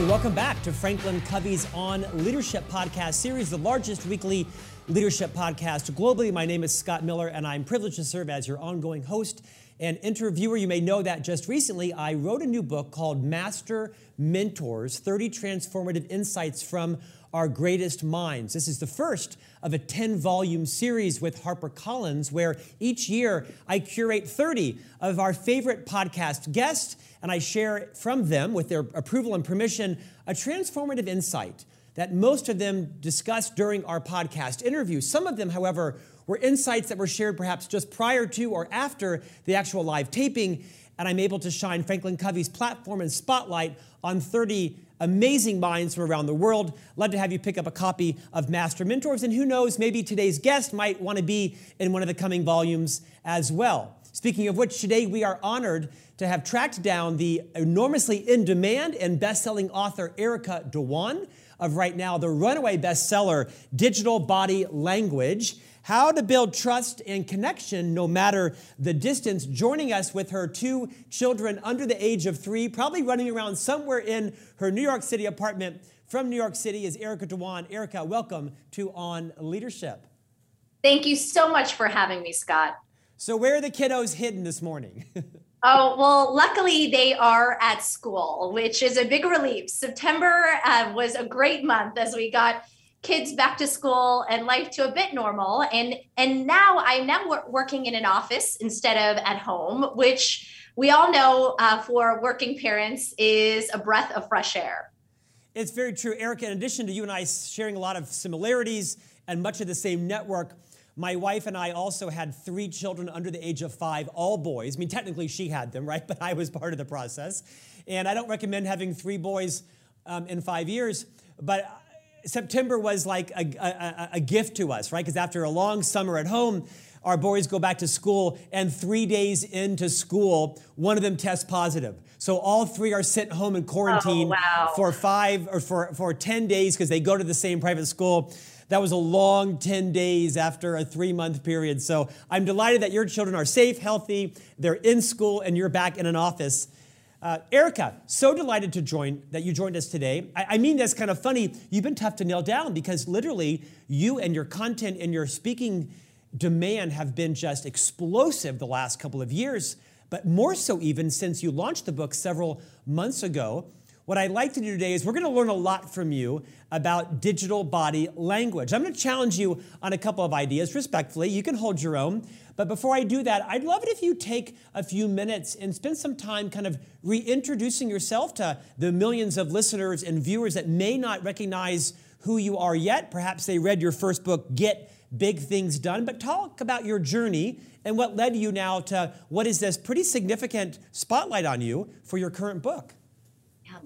and welcome back to Franklin Covey's On Leadership podcast series, the largest weekly leadership podcast globally. My name is Scott Miller, and I'm privileged to serve as your ongoing host and interviewer. You may know that just recently I wrote a new book called Master Mentors 30 Transformative Insights from Our Greatest Minds. This is the first of a 10 volume series with HarperCollins, where each year I curate 30 of our favorite podcast guests and I share from them, with their approval and permission, a transformative insight that most of them discussed during our podcast interview. Some of them, however, were insights that were shared perhaps just prior to or after the actual live taping, and I'm able to shine Franklin Covey's platform and spotlight on 30 amazing minds from around the world. Love to have you pick up a copy of Master Mentors, and who knows, maybe today's guest might want to be in one of the coming volumes as well. Speaking of which, today we are honored to have tracked down the enormously in demand and best selling author Erica Dhawan of right now the runaway bestseller Digital Body Language. How to build trust and connection no matter the distance. Joining us with her two children under the age of three, probably running around somewhere in her New York City apartment from New York City, is Erica Dhawan. Erica, welcome to On Leadership. Thank you so much for having me, Scott. So, where are the kiddos hidden this morning? Oh, well, luckily they are at school, which is a big relief. September uh, was a great month as we got kids back to school and life to a bit normal. And and now I'm now working in an office instead of at home, which we all know uh, for working parents is a breath of fresh air. It's very true, Erica. In addition to you and I sharing a lot of similarities and much of the same network, my wife and I also had three children under the age of five, all boys. I mean, technically she had them, right? But I was part of the process. And I don't recommend having three boys um, in five years. But September was like a, a, a gift to us, right? Because after a long summer at home, our boys go back to school, and three days into school, one of them tests positive. So all three are sent home in quarantine oh, wow. for five or for, for 10 days because they go to the same private school. That was a long 10 days after a three month period. So I'm delighted that your children are safe, healthy, they're in school, and you're back in an office. Uh, Erica, so delighted to join that you joined us today. I, I mean, that's kind of funny. You've been tough to nail down because literally you and your content and your speaking demand have been just explosive the last couple of years, but more so even since you launched the book several months ago. What I'd like to do today is we're going to learn a lot from you about digital body language. I'm going to challenge you on a couple of ideas respectfully. You can hold your own. But before I do that, I'd love it if you take a few minutes and spend some time kind of reintroducing yourself to the millions of listeners and viewers that may not recognize who you are yet. Perhaps they read your first book, Get Big Things Done. But talk about your journey and what led you now to what is this pretty significant spotlight on you for your current book. Yeah.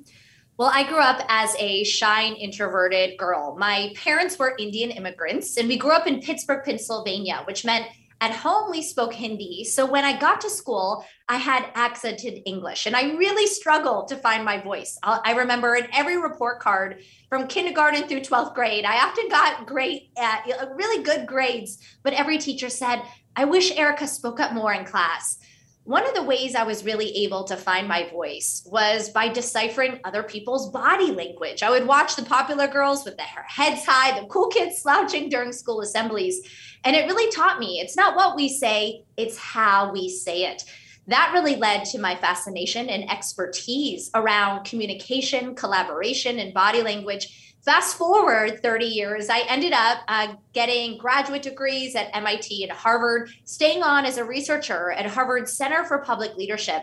Well, I grew up as a shy and introverted girl. My parents were Indian immigrants, and we grew up in Pittsburgh, Pennsylvania, which meant at home we spoke Hindi. So when I got to school, I had accented English, and I really struggled to find my voice. I remember in every report card from kindergarten through 12th grade, I often got great, uh, really good grades, but every teacher said, I wish Erica spoke up more in class one of the ways I was really able to find my voice was by deciphering other people's body language. I would watch the popular girls with their heads high, the cool kids slouching during school assemblies. And it really taught me it's not what we say, it's how we say it. That really led to my fascination and expertise around communication, collaboration, and body language Fast forward 30 years, I ended up uh, getting graduate degrees at MIT and Harvard, staying on as a researcher at Harvard Center for Public Leadership.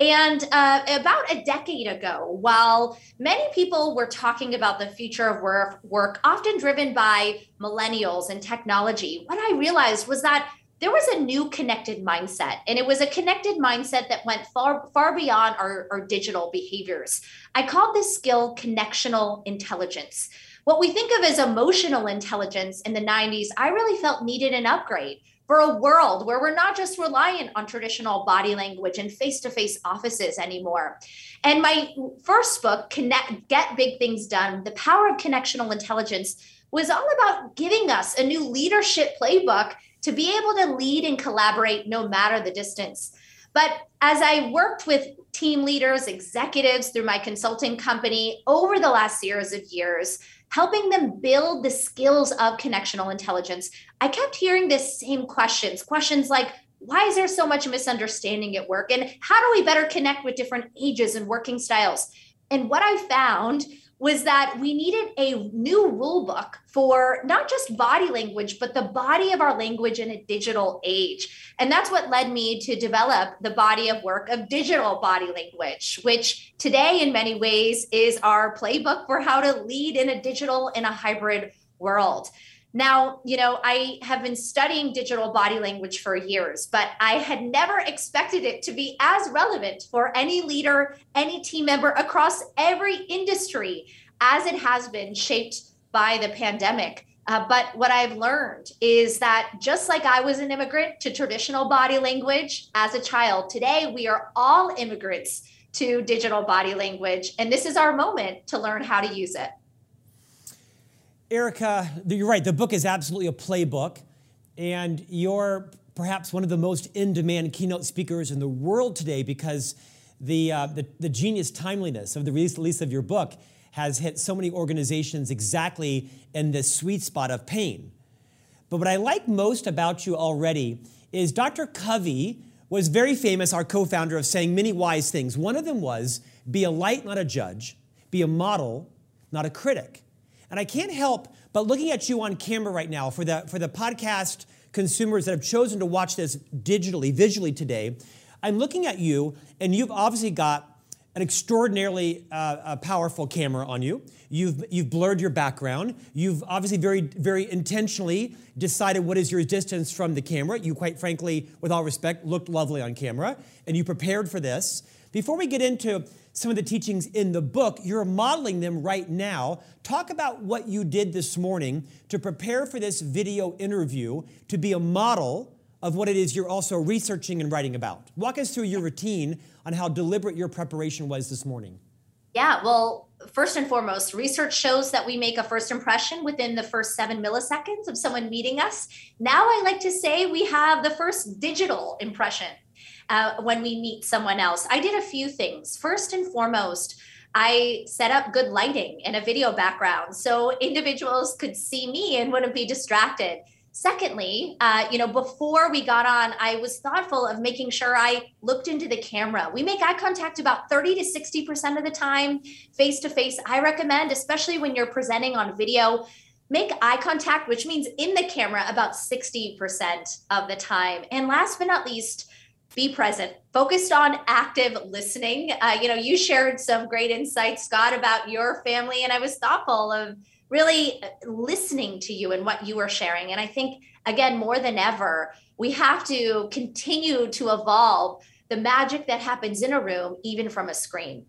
And uh, about a decade ago, while many people were talking about the future of work, work, often driven by millennials and technology, what I realized was that there was a new connected mindset and it was a connected mindset that went far far beyond our, our digital behaviors. I called this skill connectional intelligence. What we think of as emotional intelligence in the 90s i really felt needed an upgrade for a world where we're not just reliant on traditional body language and face-to-face offices anymore and my first book connect get big things done the power of connectional intelligence was all about giving us a new leadership playbook to be able to lead and collaborate no matter the distance. But as I worked with team leaders, executives through my consulting company over the last series of years, helping them build the skills of connectional intelligence, I kept hearing the same questions questions like, why is there so much misunderstanding at work? And how do we better connect with different ages and working styles? And what I found was that we needed a new rule book for not just body language, but the body of our language in a digital age. And that's what led me to develop the body of work of digital body language, which today, in many ways, is our playbook for how to lead in a digital in a hybrid world. Now, you know, I have been studying digital body language for years, but I had never expected it to be as relevant for any leader, any team member across every industry as it has been shaped by the pandemic. Uh, but what I've learned is that just like I was an immigrant to traditional body language as a child, today we are all immigrants to digital body language. And this is our moment to learn how to use it. Erica, you're right. The book is absolutely a playbook, and you're perhaps one of the most in demand keynote speakers in the world today because the, uh, the, the, genius timeliness of the release, of your book has hit so many organizations exactly in the sweet spot of pain. But what I like most about you already is Dr. Covey was very famous, our co founder, of saying many wise things. One of them was be a light, not a judge, be a model, not a critic. And I can't help but looking at you on camera right now for the, for the podcast consumers that have chosen to watch this digitally, visually today, I'm looking at you, and you've obviously got an extraordinarily uh, powerful camera on you. You've, you've blurred your background. You've obviously very, very intentionally decided what is your distance from the camera. You, quite frankly, with all respect, looked lovely on camera, and you prepared for this. Before we get into some of the teachings in the book, you're modeling them right now. Talk about what you did this morning to prepare for this video interview to be a model of what it is you're also researching and writing about. Walk us through your routine on how deliberate your preparation was this morning. Yeah, well, first and foremost, research shows that we make a first impression within the first seven milliseconds of someone meeting us. Now I like to say we have the first digital impression uh, when we meet someone else. I did a few things. First and foremost, I set up good lighting and a video background so individuals could see me and wouldn't be distracted. Secondly, uh, you know, before we got on, I was thoughtful of making sure I looked into the camera. We make eye contact about 30 to 60% of the time, face to face. I recommend, especially when you're presenting on video, make eye contact, which means in the camera about 60% of the time. And last but not least, be present focused on active listening. Uh, you know you shared some great insights scott about your family and i was thoughtful of really listening to you and what you were sharing. And i think again more than ever we have to continue to evolve the magic that happens in a room even from a screen.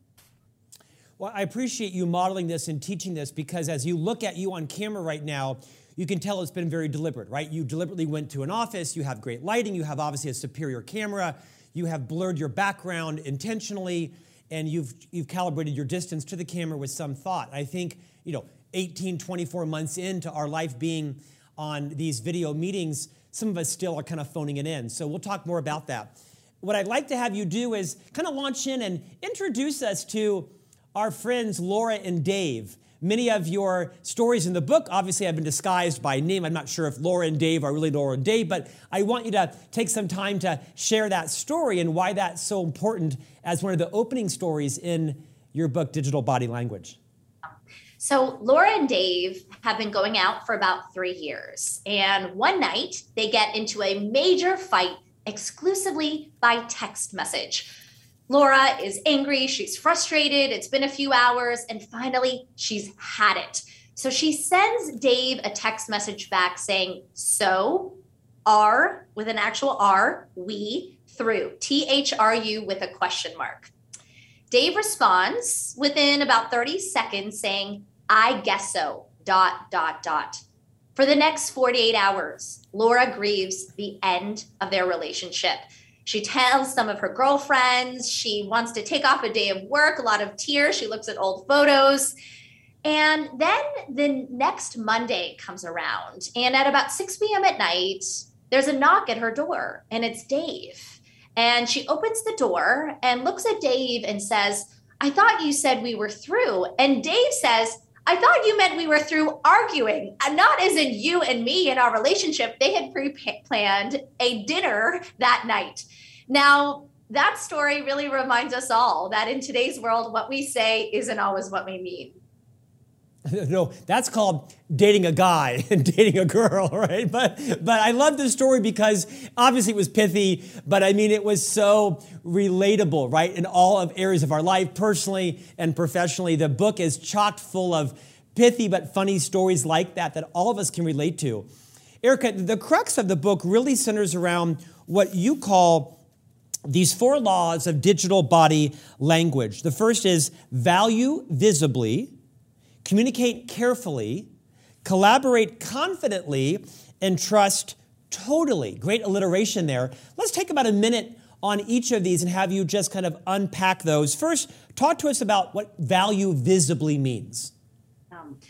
Well i appreciate you modeling this and teaching this because as you look at you on camera right now you can tell it's been very deliberate, right? You deliberately went to an office, you have great lighting, you have obviously a superior camera, you have blurred your background intentionally, and you've, you've calibrated your distance to the camera with some thought. I think, you know, 18, 24 months into our life being on these video meetings, some of us still are kind of phoning it in. So we'll talk more about that. What I'd like to have you do is kind of launch in and introduce us to our friends Laura and Dave. Many of your stories in the book obviously have been disguised by name. I'm not sure if Laura and Dave are really Laura and Dave, but I want you to take some time to share that story and why that's so important as one of the opening stories in your book, Digital Body Language. So, Laura and Dave have been going out for about three years. And one night, they get into a major fight exclusively by text message. Laura is angry, she's frustrated, it's been a few hours, and finally she's had it. So she sends Dave a text message back saying, So, are with an actual R, we through, T H R U with a question mark. Dave responds within about 30 seconds saying, I guess so, dot, dot, dot. For the next 48 hours, Laura grieves the end of their relationship. She tells some of her girlfriends she wants to take off a day of work, a lot of tears. She looks at old photos. And then the next Monday comes around, and at about 6 p.m. at night, there's a knock at her door, and it's Dave. And she opens the door and looks at Dave and says, I thought you said we were through. And Dave says, I thought you meant we were through arguing, and not as in you and me in our relationship. They had pre planned a dinner that night. Now, that story really reminds us all that in today's world, what we say isn't always what we mean. no, that's called dating a guy and dating a girl, right? But but I love this story because obviously it was pithy, but I mean it was so relatable, right? In all of areas of our life, personally and professionally. The book is chocked full of pithy but funny stories like that that all of us can relate to. Erica, the crux of the book really centers around what you call these four laws of digital body language. The first is value visibly communicate carefully, collaborate confidently, and trust totally. Great alliteration there. Let's take about a minute on each of these and have you just kind of unpack those. First, talk to us about what value visibly means. Um,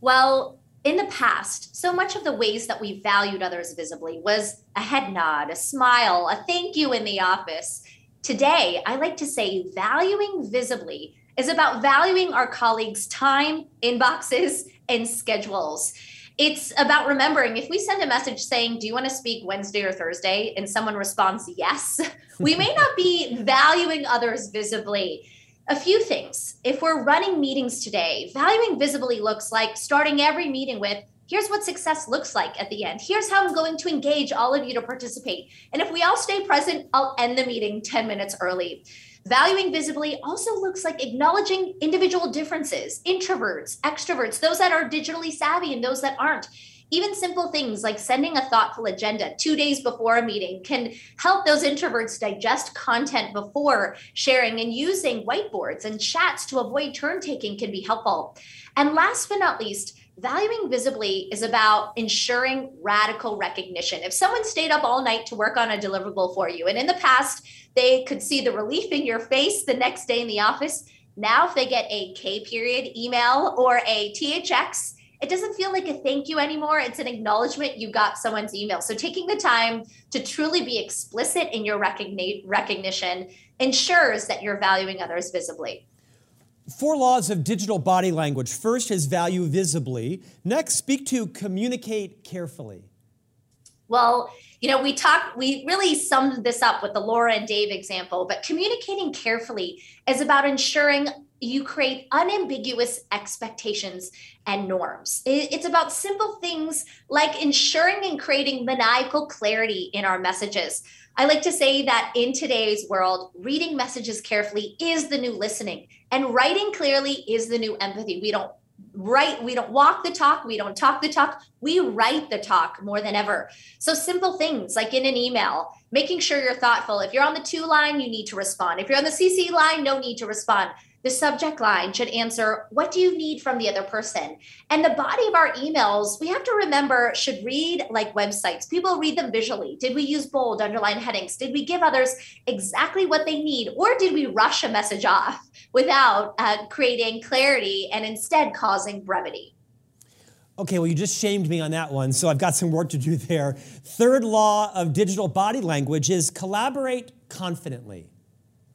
well, in the past, so much of the ways that we valued others visibly was a head nod, a smile, a thank you in the office. Today, I like to say valuing visibly is about valuing our colleagues' time, inboxes, and schedules. It's about remembering if we send a message saying, Do you want to speak Wednesday or Thursday? and someone responds yes, we may not be valuing others visibly. A few things. If we're running meetings today, valuing visibly looks like starting every meeting with, Here's what success looks like at the end. Here's how I'm going to engage all of you to participate. And if we all stay present, I'll end the meeting 10 minutes early. Valuing visibly also looks like acknowledging individual differences, introverts, extroverts, those that are digitally savvy and those that aren't. Even simple things like sending a thoughtful agenda two days before a meeting can help those introverts digest content before sharing, and using whiteboards and chats to avoid turn taking can be helpful. And last but not least, valuing visibly is about ensuring radical recognition. If someone stayed up all night to work on a deliverable for you, and in the past, they could see the relief in your face the next day in the office. Now, if they get a K period email or a THX, it doesn't feel like a thank you anymore. It's an acknowledgement you got someone's email. So, taking the time to truly be explicit in your recognition ensures that you're valuing others visibly. Four laws of digital body language. First is value visibly. Next, speak to communicate carefully. Well, you know, we talk, we really summed this up with the Laura and Dave example, but communicating carefully is about ensuring you create unambiguous expectations and norms. It's about simple things like ensuring and creating maniacal clarity in our messages. I like to say that in today's world, reading messages carefully is the new listening, and writing clearly is the new empathy. We don't write we don't walk the talk we don't talk the talk we write the talk more than ever. So simple things like in an email making sure you're thoughtful. If you're on the to line you need to respond. If you're on the cc line no need to respond the subject line should answer, What do you need from the other person? And the body of our emails, we have to remember, should read like websites. People read them visually. Did we use bold, underline headings? Did we give others exactly what they need? Or did we rush a message off without uh, creating clarity and instead causing brevity? Okay, well, you just shamed me on that one, so I've got some work to do there. Third law of digital body language is collaborate confidently.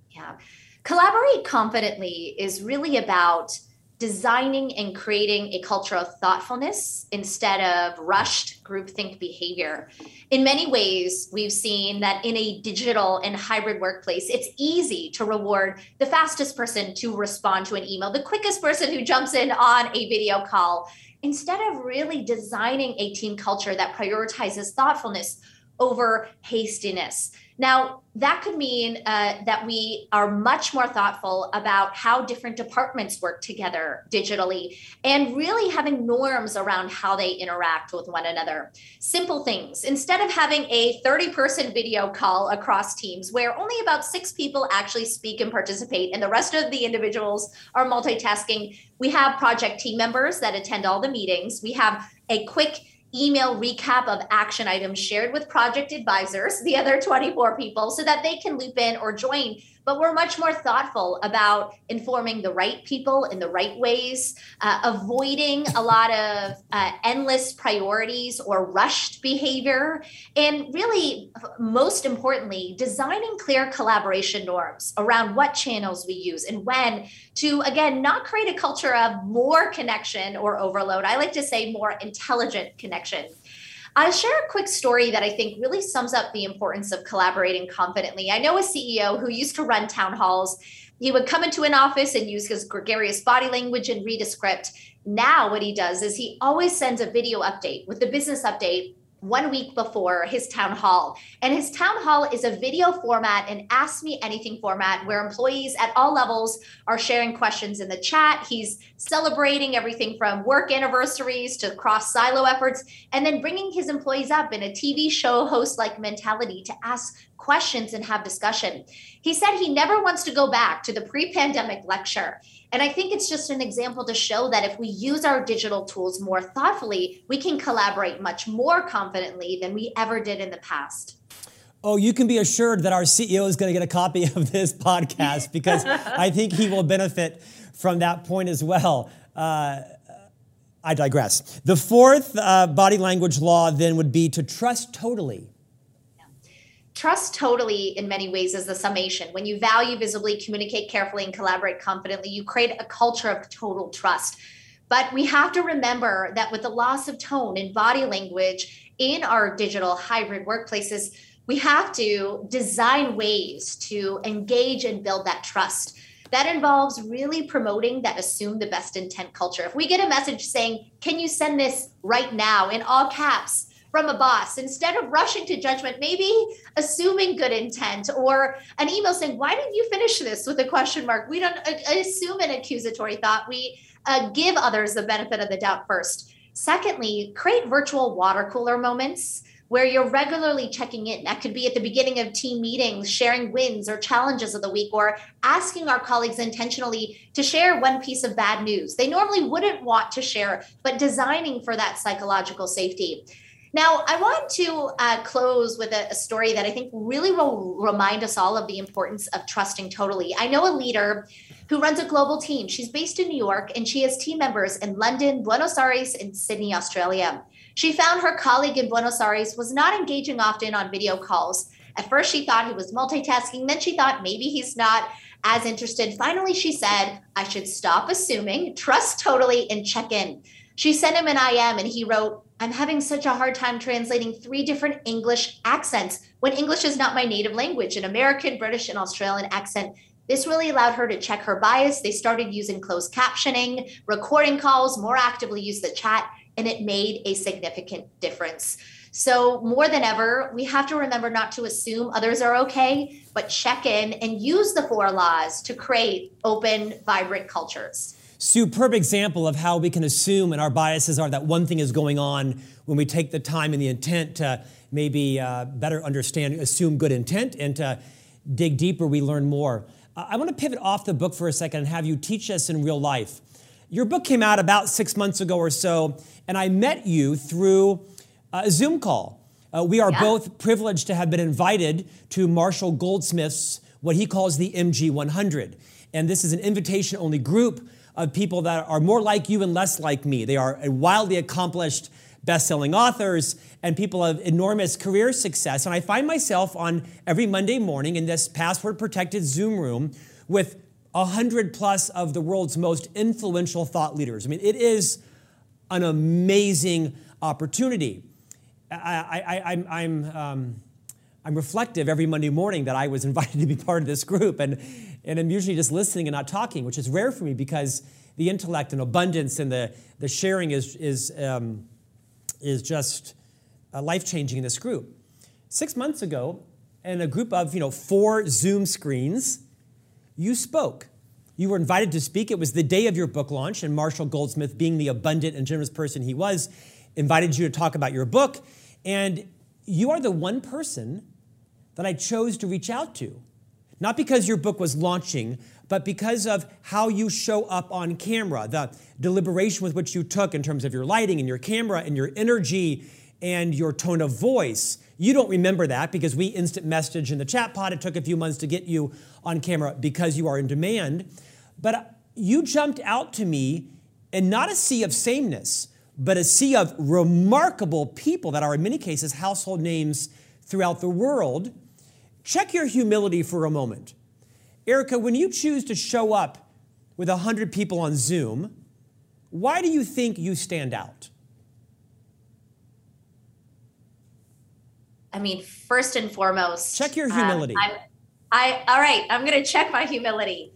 Yeah. Collaborate confidently is really about designing and creating a culture of thoughtfulness instead of rushed groupthink behavior. In many ways, we've seen that in a digital and hybrid workplace, it's easy to reward the fastest person to respond to an email, the quickest person who jumps in on a video call, instead of really designing a team culture that prioritizes thoughtfulness over hastiness. Now, that could mean uh, that we are much more thoughtful about how different departments work together digitally and really having norms around how they interact with one another. Simple things. Instead of having a 30 person video call across teams where only about six people actually speak and participate, and the rest of the individuals are multitasking, we have project team members that attend all the meetings. We have a quick email recap of action items shared with project advisors, the other 24 people, so that they can loop in or join but we're much more thoughtful about informing the right people in the right ways, uh, avoiding a lot of uh, endless priorities or rushed behavior, and really, most importantly, designing clear collaboration norms around what channels we use and when to, again, not create a culture of more connection or overload. I like to say more intelligent connection. I'll share a quick story that I think really sums up the importance of collaborating confidently. I know a CEO who used to run town halls. He would come into an office and use his gregarious body language and read a script. Now, what he does is he always sends a video update with the business update one week before his town hall. And his town hall is a video format and ask me anything format where employees at all levels are sharing questions in the chat. He's celebrating everything from work anniversaries to cross silo efforts, and then bringing his employees up in a TV show host like mentality to ask questions and have discussion. He said he never wants to go back to the pre pandemic lecture. And I think it's just an example to show that if we use our digital tools more thoughtfully, we can collaborate much more confidently than we ever did in the past. Oh, you can be assured that our CEO is going to get a copy of this podcast because I think he will benefit from that point as well. Uh, I digress. The fourth uh, body language law then would be to trust totally trust totally in many ways is the summation. When you value visibly communicate carefully and collaborate confidently you create a culture of total trust. But we have to remember that with the loss of tone and body language in our digital hybrid workplaces we have to design ways to engage and build that trust. That involves really promoting that assume the best intent culture. If we get a message saying can you send this right now? in all caps from a boss. Instead of rushing to judgment maybe assuming good intent or an email saying why didn't you finish this? with a question mark. We don't uh, assume an accusatory thought. We uh, give others the benefit of the doubt first. Secondly create virtual water cooler moments where you're regularly checking in. That could be at the beginning of team meetings, sharing wins or challenges of the week, or asking our colleagues intentionally to share one piece of bad news. They normally wouldn't want to share, but designing for that psychological safety. Now, I want to uh, close with a, a, story that I think really will remind us all of the importance of trusting totally. I know a leader who runs a global team. She's based in New York and she has team members in London, Buenos Aires, and Sydney, Australia. She found her colleague in Buenos Aires was not engaging often on video calls. At first, she thought he was multitasking. Then she thought maybe he's not as interested. Finally, she said, I should stop assuming, trust totally, and check in. She sent him an IM and he wrote, I'm having such a hard time translating three different English accents when English is not my native language, an American, British, and Australian accent. This really allowed her to check her bias. They started using closed captioning, recording calls, more actively use the chat, and it made a significant difference. So, more than ever, we have to remember not to assume others are okay, but check in and use the four laws to create open, vibrant cultures superb example of how we can assume and our biases are that one thing is going on when we take the time and the intent to maybe uh, better understand, assume good intent, and to dig deeper, we learn more. I want to pivot off the book for a second and have you teach us in real life. Your book came out about six months ago or so, and I met you through a Zoom call. Uh, we are yeah. both privileged to have been invited to Marshall Goldsmith's, what he calls the MG 100. And this is an invitation only group of people that are more like you and less like me. They are wildly accomplished best-selling authors and people of enormous career success. And I find myself on every Monday morning in this password-protected Zoom room with a hundred plus of the world's most influential thought leaders. I mean, it is an amazing opportunity. I, am I'm, um, I'm reflective every Monday morning that I was invited to be part of this group, and and I'm usually just listening and not talking, which is rare for me because the intellect and abundance and the, the sharing is, is, um, is just uh, life changing in this group. Six months ago, in a group of you know, four Zoom screens, you spoke. You were invited to speak. It was the day of your book launch, and Marshall Goldsmith, being the abundant and generous person he was, invited you to talk about your book. And you are the one person that I chose to reach out to not because your book was launching, but because of how you show up on camera, the deliberation with which you took in terms of your lighting and your camera and your energy and your tone of voice. You don't remember that because we instant message in the chat pod. It took a few months to get you on camera because you are in demand. But you jumped out to me in not a sea of sameness, but a sea of remarkable people that are, in many cases, household names throughout the world. Check your humility for a moment. Erica, when you choose to show up with 100 people on Zoom, why do you think you stand out? I mean, first and foremost, check your humility. Um, I all right. I'm going to check my humility.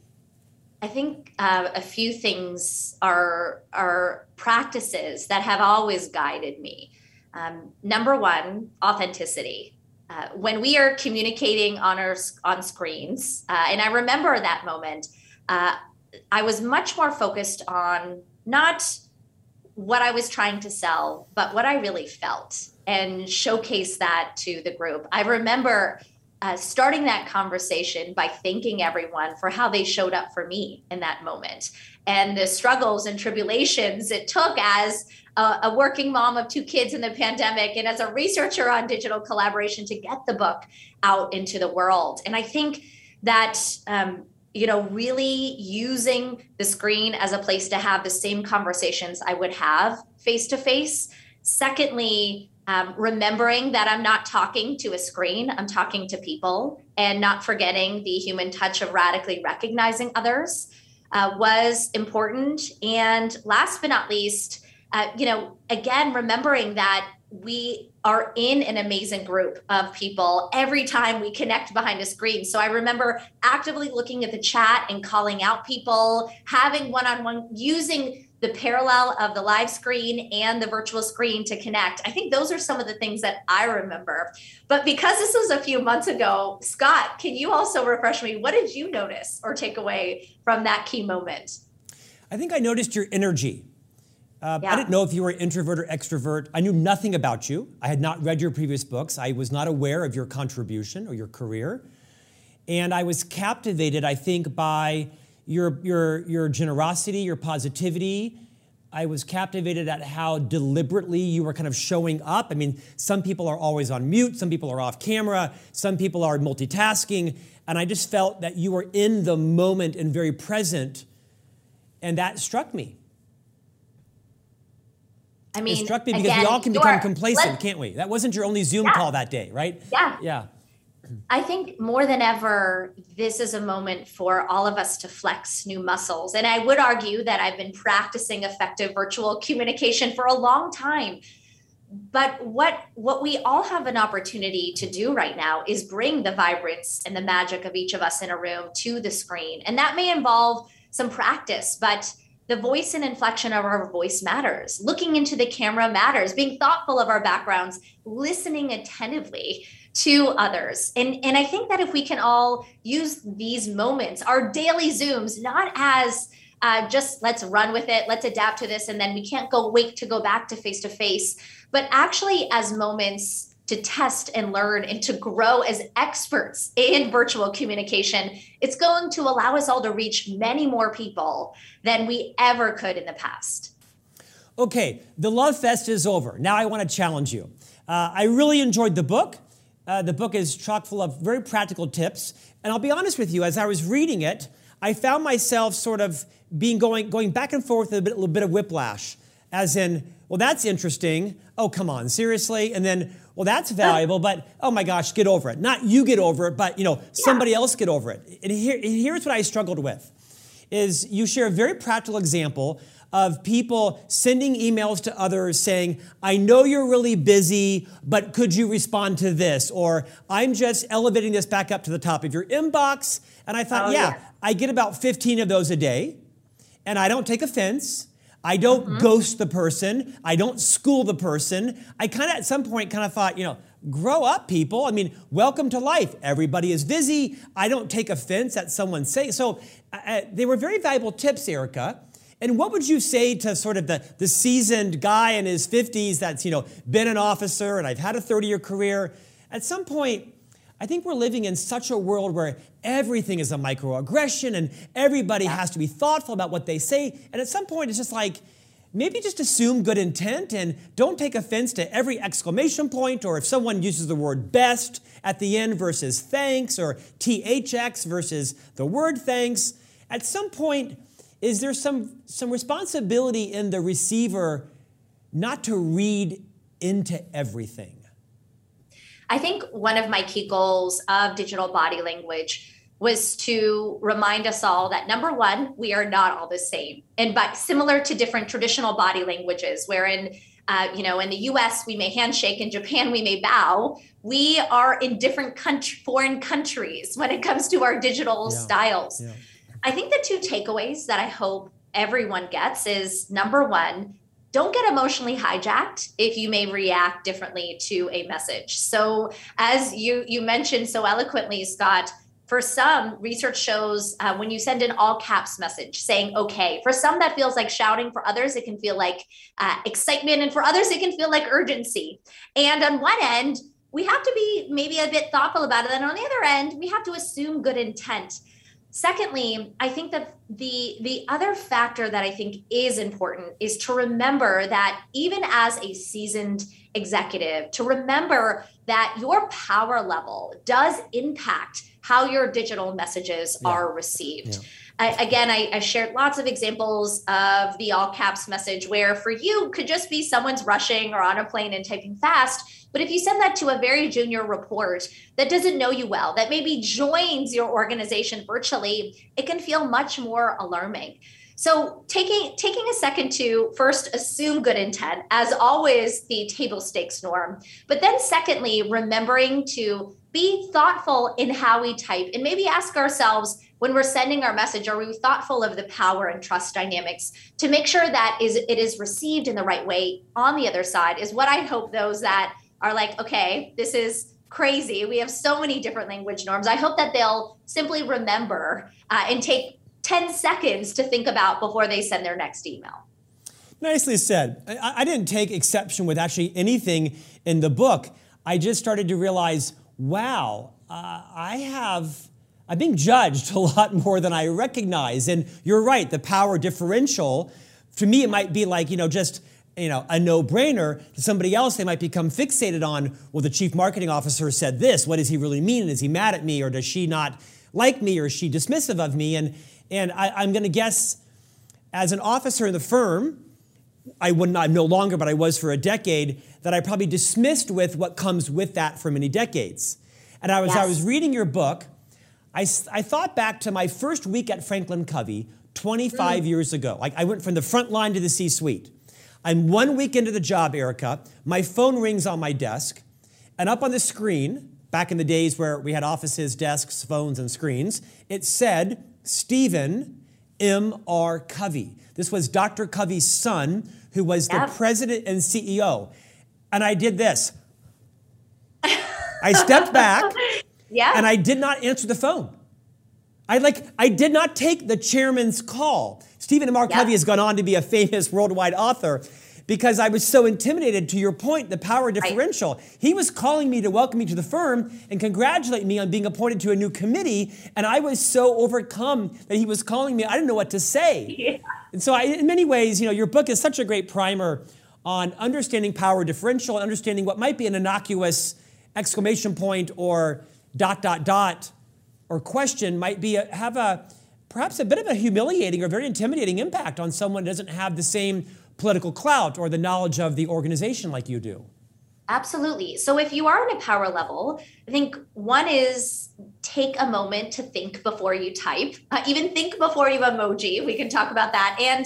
I think uh, a few things are are practices that have always guided me. Um, number one, authenticity. Uh, when we are communicating on our on screens, uh, and I remember that moment, uh, I was much more focused on not what I was trying to sell, but what I really felt and showcase that to the group. I remember uh, starting that conversation by thanking everyone for how they showed up for me in that moment and the struggles and tribulations it took as a, a, working mom of two kids in the pandemic and as a researcher on digital collaboration to get the book out into the world. And I think that. Um, you know, really using the screen as a place to have the same conversations I would have face to face. Secondly, um, remembering that I'm not talking to a screen, I'm talking to people, and not forgetting the human touch of radically recognizing others uh, was important. And last but not least, uh, you know, again, remembering that we are in an amazing group of people every time we connect behind a screen. So I remember actively looking at the chat and calling out people, having one on one, using the parallel of the live screen and the virtual screen to connect. I think those are some of the things that I remember. But because this was a few months ago, Scott, can you also refresh me? What did you notice or take away from that key moment? I think I noticed your energy. Uh, yeah. I didn't know if you were introvert or extrovert. I knew nothing about you. I had not read your previous books. I was not aware of your contribution or your career. And I was captivated, I think, by your, your, your generosity, your positivity. I was captivated at how deliberately you were kind of showing up. I mean, some people are always on mute, some people are off camera, some people are multitasking. And I just felt that you were in the moment and very present. And that struck me. I mean, it struck me because again, we all can become complacent, can't we? That wasn't your only Zoom yeah. call that day, right? Yeah. Yeah. I think more than ever, this is a moment for all of us to flex new muscles. And I would argue that I've been practicing effective virtual communication for a long time. But what what we all have an opportunity to do right now is bring the vibrance and the magic of each of us in a room to the screen. And that may involve some practice, but the voice and inflection of our voice matters. Looking into the camera matters. Being thoughtful of our backgrounds, listening attentively to others. And, and I think that if we can all use these moments, our daily Zooms, not as uh, just let's run with it, let's adapt to this, and then we can't go wait to go back to face to face, but actually as moments to test and learn and to grow as experts in virtual communication, it's going to allow us all to reach many more people than we ever could in the past. Okay, the Love Fest is over. Now I want to challenge you. Uh, I really enjoyed the book. Uh, the book is chock full of very practical tips. And I'll be honest with you, as I was reading it, I found myself sort of being going, going back and forth with a, bit, a little bit of whiplash, as in, well, that's interesting. Oh, come on, seriously? And then, well, that's valuable, but oh my gosh, get over it. Not you get over it, but you know, somebody else get over it. And here, here's what I struggled with is you share a very practical example of people sending emails to others saying, I know you're really busy, but could you respond to this? Or I'm just elevating this back up to the top of your inbox. And I thought, oh, yeah, yeah, I get about 15 of those a day, and I don't take offense. I don't mm-hmm. ghost the person. I don't school the person. I kind of at some point kind of thought, you know, grow up, people. I mean, welcome to life. Everybody is busy. I don't take offense at someone saying so. Uh, they were very valuable tips, Erica. And what would you say to sort of the, the seasoned guy in his 50s that's, you know, been an officer and I've had a 30-year career? At some point, I think we're living in such a world where everything is a microaggression and everybody has to be thoughtful about what they say. And at some point, it's just like, maybe just assume good intent and don't take offense to every exclamation point or if someone uses the word best at the end versus thanks or THX versus the word thanks. At some point, is there some, some responsibility in the receiver not to read into everything? I think one of my key goals of digital body language was to remind us all that number one, we are not all the same. And but similar to different traditional body languages, wherein uh, you know, in the U.S. we may handshake, in Japan we may bow. We are in different country, foreign countries when it comes to our digital yeah. styles. Yeah. I think the two takeaways that I hope everyone gets is number one, don't get emotionally hijacked if you may react differently to a message. So, as you you mentioned so eloquently, Scott, for some, research shows uh, when you send an all caps message saying okay, for some that feels like shouting, for others it can feel like uh, excitement, and for others it can feel like urgency. And on one end, we have to be maybe a bit thoughtful about it. And on the other end, we have to assume good intent. Secondly, I think that the the other factor that I think is important is to remember that even as a seasoned executive, to remember that your power level does impact how your digital messages yeah. are received. Yeah. I, again, I, I, shared lots of examples of the all caps message where for you could just be someone's rushing or on a plane and typing fast. But if you send that to a very junior report that doesn't know you well, that maybe joins your organization virtually, it can feel much more alarming. So taking taking a second to first assume good intent as always the table stakes norm, but then secondly remembering to be thoughtful in how we type and maybe ask ourselves when we're sending our message are we thoughtful of the power and trust dynamics to make sure that is it is received in the right way on the other side is what i hope those that are like okay this is crazy. We have so many different language norms. I hope that they'll simply remember uh, and take 10 seconds to think about before they send their next email. Nicely said. I, I didn't take exception with actually anything in the book. I just started to realize wow, uh, I have, I'm being judged a lot more than I recognize. And you're right, the power differential, to me, it might be like, you know, just, you know, a no-brainer. To somebody else, they might become fixated on, well, the chief marketing officer said this. What does he really mean? Is he mad at me, or does she not like me, or is she dismissive of me? And and I, I'm going to guess, as an officer in the firm, I would not, I'm no longer, but I was for a decade, that I probably dismissed with what comes with that for many decades. And I was, yes. I was reading your book, I, I thought back to my first week at Franklin Covey 25 mm. years ago. Like I went from the front line to the C suite. I'm one week into the job, Erica. My phone rings on my desk, and up on the screen, back in the days where we had offices, desks, phones, and screens, it said Stephen M.R. Covey. This was Dr. Covey's son, who was the president and CEO. And I did this. I stepped back. Yeah. And I did not answer the phone. I like I did not take the chairman's call. Stephen M. R. Covey has gone on to be a famous worldwide author because I was so intimidated to your point, the power differential. Right. He was calling me to welcome me to the firm and congratulate me on being appointed to a new committee. And I was so overcome that he was calling me. I didn't know what to say. Yeah. And so I, in many ways, you know, your book is such a great primer on understanding power differential and understanding what might be an innocuous exclamation point or dot, dot, dot or question might be a, have a perhaps a bit of a humiliating or very intimidating impact on someone who doesn't have the same political clout or the knowledge of the organization like you do. Absolutely. So if you are in a power level, I think one is take a moment to think before you type. Uh, even think before you emoji. We can talk about that and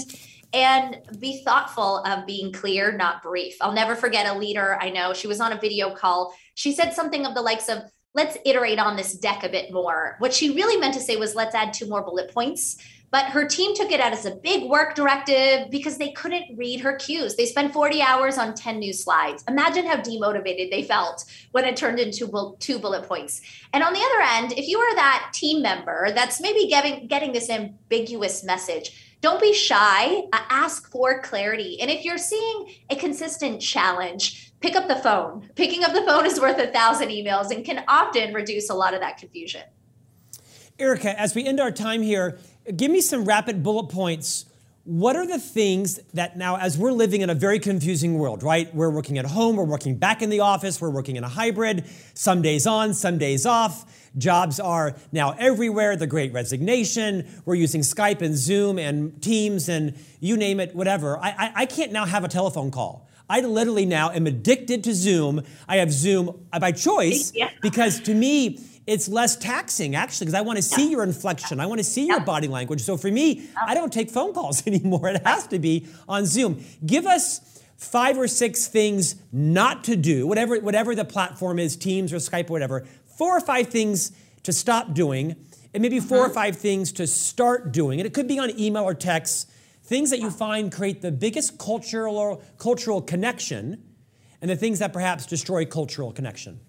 and be thoughtful of being clear, not brief. I'll never forget a leader I know. She was on a video call. She said something of the likes of let's iterate on this deck a bit more. What she really meant to say was let's add two more bullet points but her team took it out as a big work directive because they couldn't read her cues. They spent 40 hours on 10 new slides. Imagine how demotivated they felt when it turned into two bullet points. And on the other end, if you are that team member that's maybe getting, getting this ambiguous message, don't be shy. Ask for clarity. And if you're seeing a consistent challenge, pick up the phone. Picking up the phone is worth a thousand emails and can often reduce a lot of that confusion. Erica, as we end our time here, give me some rapid bullet points. what are the things that now, as we're living in a very confusing world, right? We're working at home, we're working back in the office, we're working in a hybrid, some days on, some days off. Jobs are now everywhere, the great resignation. We're using Skype and Zoom and Teams and you name it, whatever. I, I, I can't now have a telephone call. I literally now am addicted to Zoom. I have Zoom by choice yeah. because to me, it's less taxing actually because I want to see yeah. your inflection. I want to see yeah. your body language. So for me, I don't take phone calls anymore. It has to be on Zoom. Give us five or six things not to do, whatever, whatever the platform is, Teams or Skype or whatever, four or five things to stop doing, and maybe 4 or uh-huh. five things to start doing. And it could be on email or text, things that you find create the biggest cultural, cultural connection, and the things that perhaps destroy cultural connection.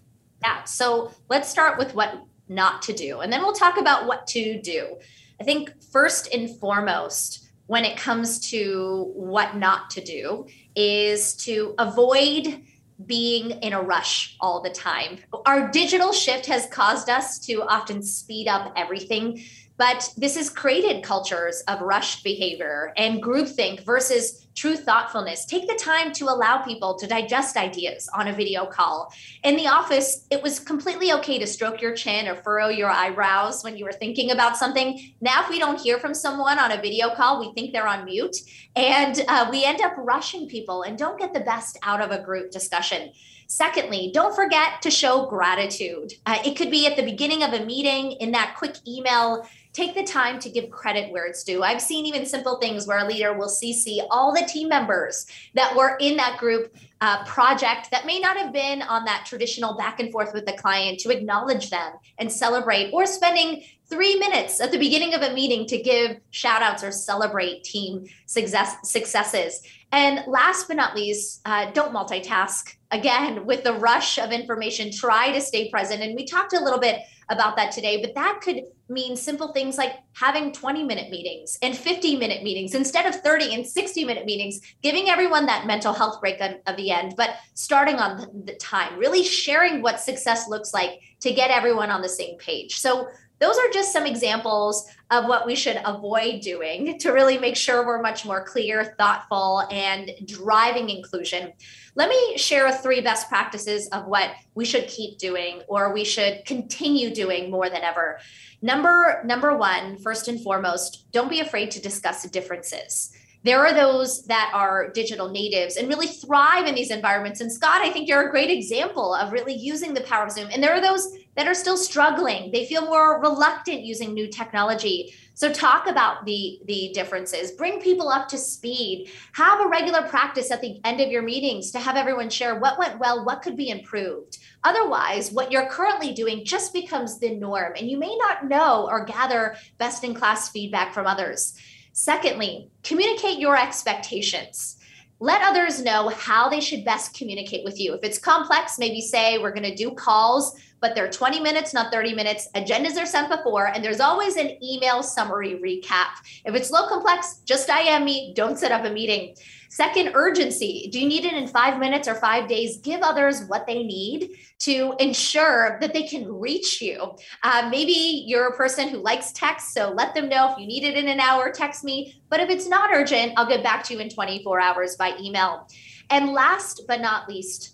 Yeah. So let's start with what not to do, and then we'll talk about what to do. I think first and foremost, when it comes to what not to do, is to avoid being in a rush all the time. Our digital shift has caused us to often speed up everything but this has created cultures of rushed behavior and groupthink versus true thoughtfulness. Take the time to allow people to digest ideas on a video call. In the office, it was completely okay to stroke your chin or furrow your eyebrows when you were thinking about something. Now, if we don't hear from someone on a video call, we think they're on mute and uh, we end up rushing people and don't get the best out of a group discussion. Secondly, don't forget to show gratitude. Uh, it could be at the beginning of a meeting, in that quick email take the time to give credit where it's due. I've seen even simple things where a leader will CC all the team members that were in that group uh, project that may not have been on that traditional back and forth with the client to acknowledge them and celebrate, or spending three minutes at the beginning of a meeting to give shout outs or celebrate team success, successes. And last but not least, uh, don't multitask. Again, with the rush of information, try to stay present. And we talked a little bit about that today, but that could mean simple things like having 20 minute meetings and 50 minute meetings instead of 30 and 60 minute meetings, giving everyone that mental health break of the end, but starting on the time, really sharing what success looks like to get everyone on the same page. So those are just some examples of what we should avoid doing to really make sure we're much more clear, thoughtful, and driving inclusion. Let me share three best practices of what we should keep doing or we should continue doing more than ever. Number number 1, first and foremost, don't be afraid to discuss differences there are those that are digital natives and really thrive in these environments. And Scott, I think you're a great example of really using the power of Zoom. And there are those that are still struggling. They feel more reluctant using new technology. So talk about the the differences. Bring people up to speed. Have a regular practice at the end of your meetings to have everyone share what went well, what could be improved. Otherwise, what you're currently doing just becomes the norm and you may not know or gather best in class feedback from others. Secondly, communicate your expectations. Let others know how they should best communicate with you. If it's complex, maybe say we're going to do calls, but they're 20 minutes, not 30 minutes. Agendas are sent before, and there's always an email summary recap. If it's low complex, just IM me, don't set up a meeting. Second, urgency. Do you need it in five minutes or five days? Give others what they need to ensure that they can reach you. Uh, maybe you're a person who likes text, so let them know if you need it in an hour, text me. But if it's not urgent, I'll get back to you in 24 hours by email. And last but not least,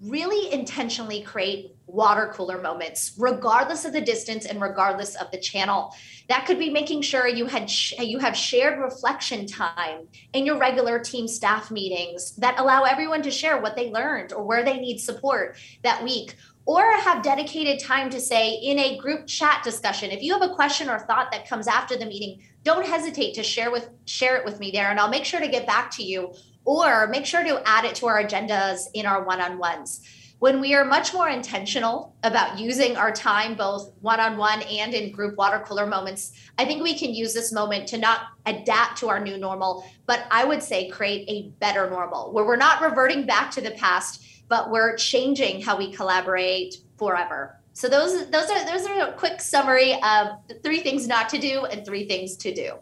really intentionally create water cooler moments regardless of the distance and regardless of the channel. That could be making sure you had sh- you have shared reflection time in your regular team staff meetings that allow everyone to share what they learned or where they need support that week or have dedicated time to say in a group chat discussion. If you have a question or thought that comes after the meeting don't hesitate to share with share it with me there and I'll make sure to get back to you or make sure to add it to our agendas in our one-on-ones. When we are much more intentional about using our time both one-on-one and in group water cooler moments i think we can use this moment to not adapt to our new normal but i would say create a better normal where we're not reverting back to the past but we're changing how we collaborate forever. So those those are those are a quick summary of three things not to do and three things to do.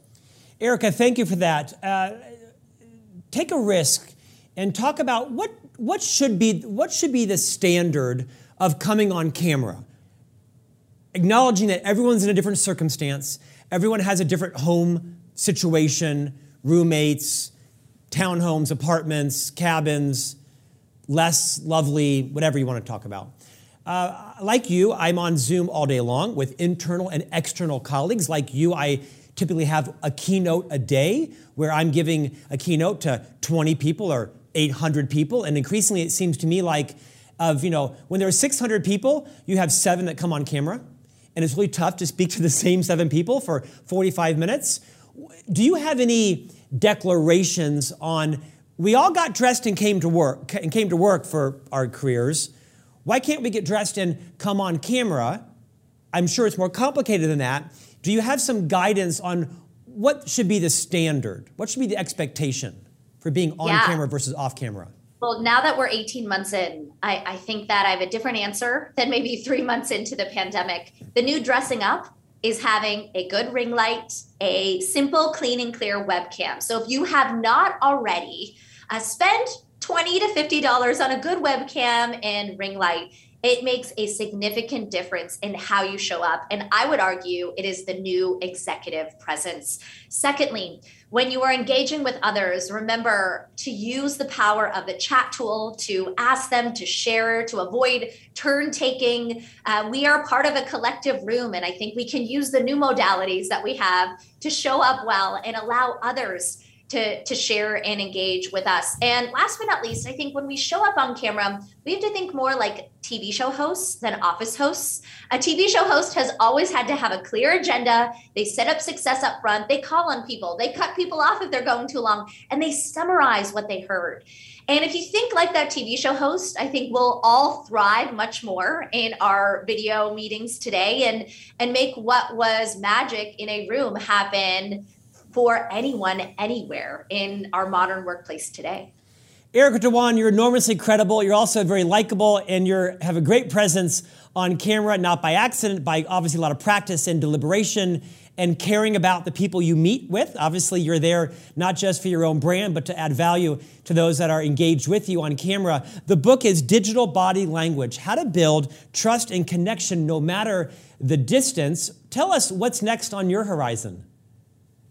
Erica thank you for that. Uh, take a risk and talk about what what should be what should be the standard of coming on camera acknowledging that everyone's in a different circumstance everyone has a different home situation roommates, townhomes, apartments, cabins, less lovely, whatever you want to talk about. Uh, like you, I'm on Zoom all day long with internal and external colleagues. Like you, I typically have a keynote a day where I'm giving a keynote to 20 people or 800 people. And increasingly, it seems to me like of, you know, when there are 600 people, you have seven that come on camera. And it's really tough to speak to the same seven people for 45 minutes. Do you have any declarations on we all got dressed and came to work and came to work for our careers. Why can't we get dressed and come on camera? I'm sure it's more complicated than that. Do you have some guidance on what should be the standard? What should be the expectation for being on yeah. camera versus off camera? Well, now that we're 18 months in, I, I think that I have a different answer than maybe three months into the pandemic. The new dressing up is having a good ring light, a simple, clean, and clear webcam. So if you have not already, uh, spend 20 to $50 on a good webcam and ring light it makes a significant difference in how you show up. And I would argue it is the new executive presence. Secondly, when you are engaging with others, remember to use the power of the chat tool to ask them to share, to avoid turn taking. Uh, we are part of a collective room, and I think we can use the new modalities that we have to show up well and allow others to, to share and engage with us. And last but not least, I think when we show up on camera, we have to think more like TV show hosts than office hosts. A TV show host has always had to have a clear agenda. They set up success up front, they call on people, they cut people off if they're going too long, and they summarize what they heard. And if you think like that TV show host, I think we'll all thrive much more in our video meetings today and and make what was magic in a room happen for anyone anywhere in our modern workplace today. Erica Dhawan, you're enormously credible. You're also very likable, and you have a great presence on camera, not by accident, by obviously a lot of practice and deliberation and caring about the people you meet with. Obviously, you're there not just for your own brand, but to add value to those that are engaged with you on camera. The book is Digital Body Language How to Build Trust and Connection No Matter the Distance. Tell us what's next on your horizon.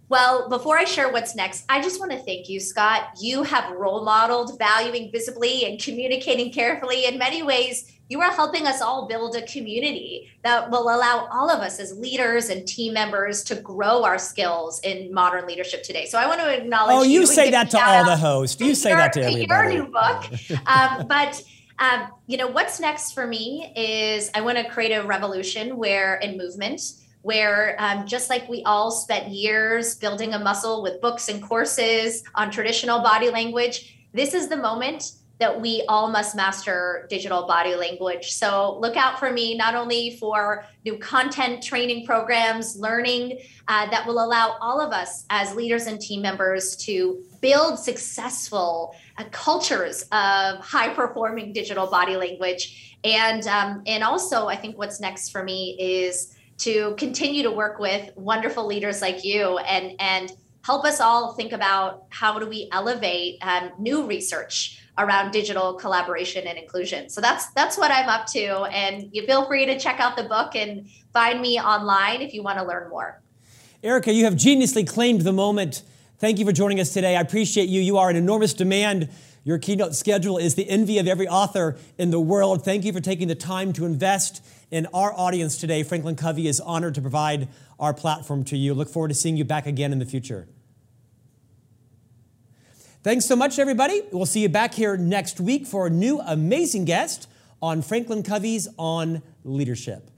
Well, before I share what's next, I just want to thank you, Scott. You have role modeled valuing visibly and communicating carefully. In many ways, you are helping us all build a community that will allow all of us as leaders and team members to grow our skills in modern leadership today. So I want to acknowledge. Oh, you, you say that to all the hosts. You say your, that to everybody. Your new book, um, but. Um, you know what's next for me is I want to create a revolution where in movement where um, just like we all spent years building a muscle with books and courses on traditional body language, this is the moment that we all must master digital body language. So look out for me, not only for new content, training programs, learning uh, that will allow all of us as leaders and team members to build successful uh, cultures of high performing digital body language. And, um, and also, I think what's next for me is to continue to work with wonderful leaders like you and and help us all think about how do we elevate um, new research around digital collaboration and inclusion. So that's that's what I'm up to, and you feel free to check out the book and find me online if you want to learn more. Erica, you have geniusly claimed the moment. Thank you for joining us today. I appreciate you. You are an enormous demand. Your keynote schedule is the envy of every author in the world. Thank you for taking the time to invest in our audience today. Franklin Covey is honored to provide our platform to you. Look forward to seeing you back again in the future. Thanks so much, everybody. We'll see you back here next week for a new amazing guest on Franklin Covey's On Leadership.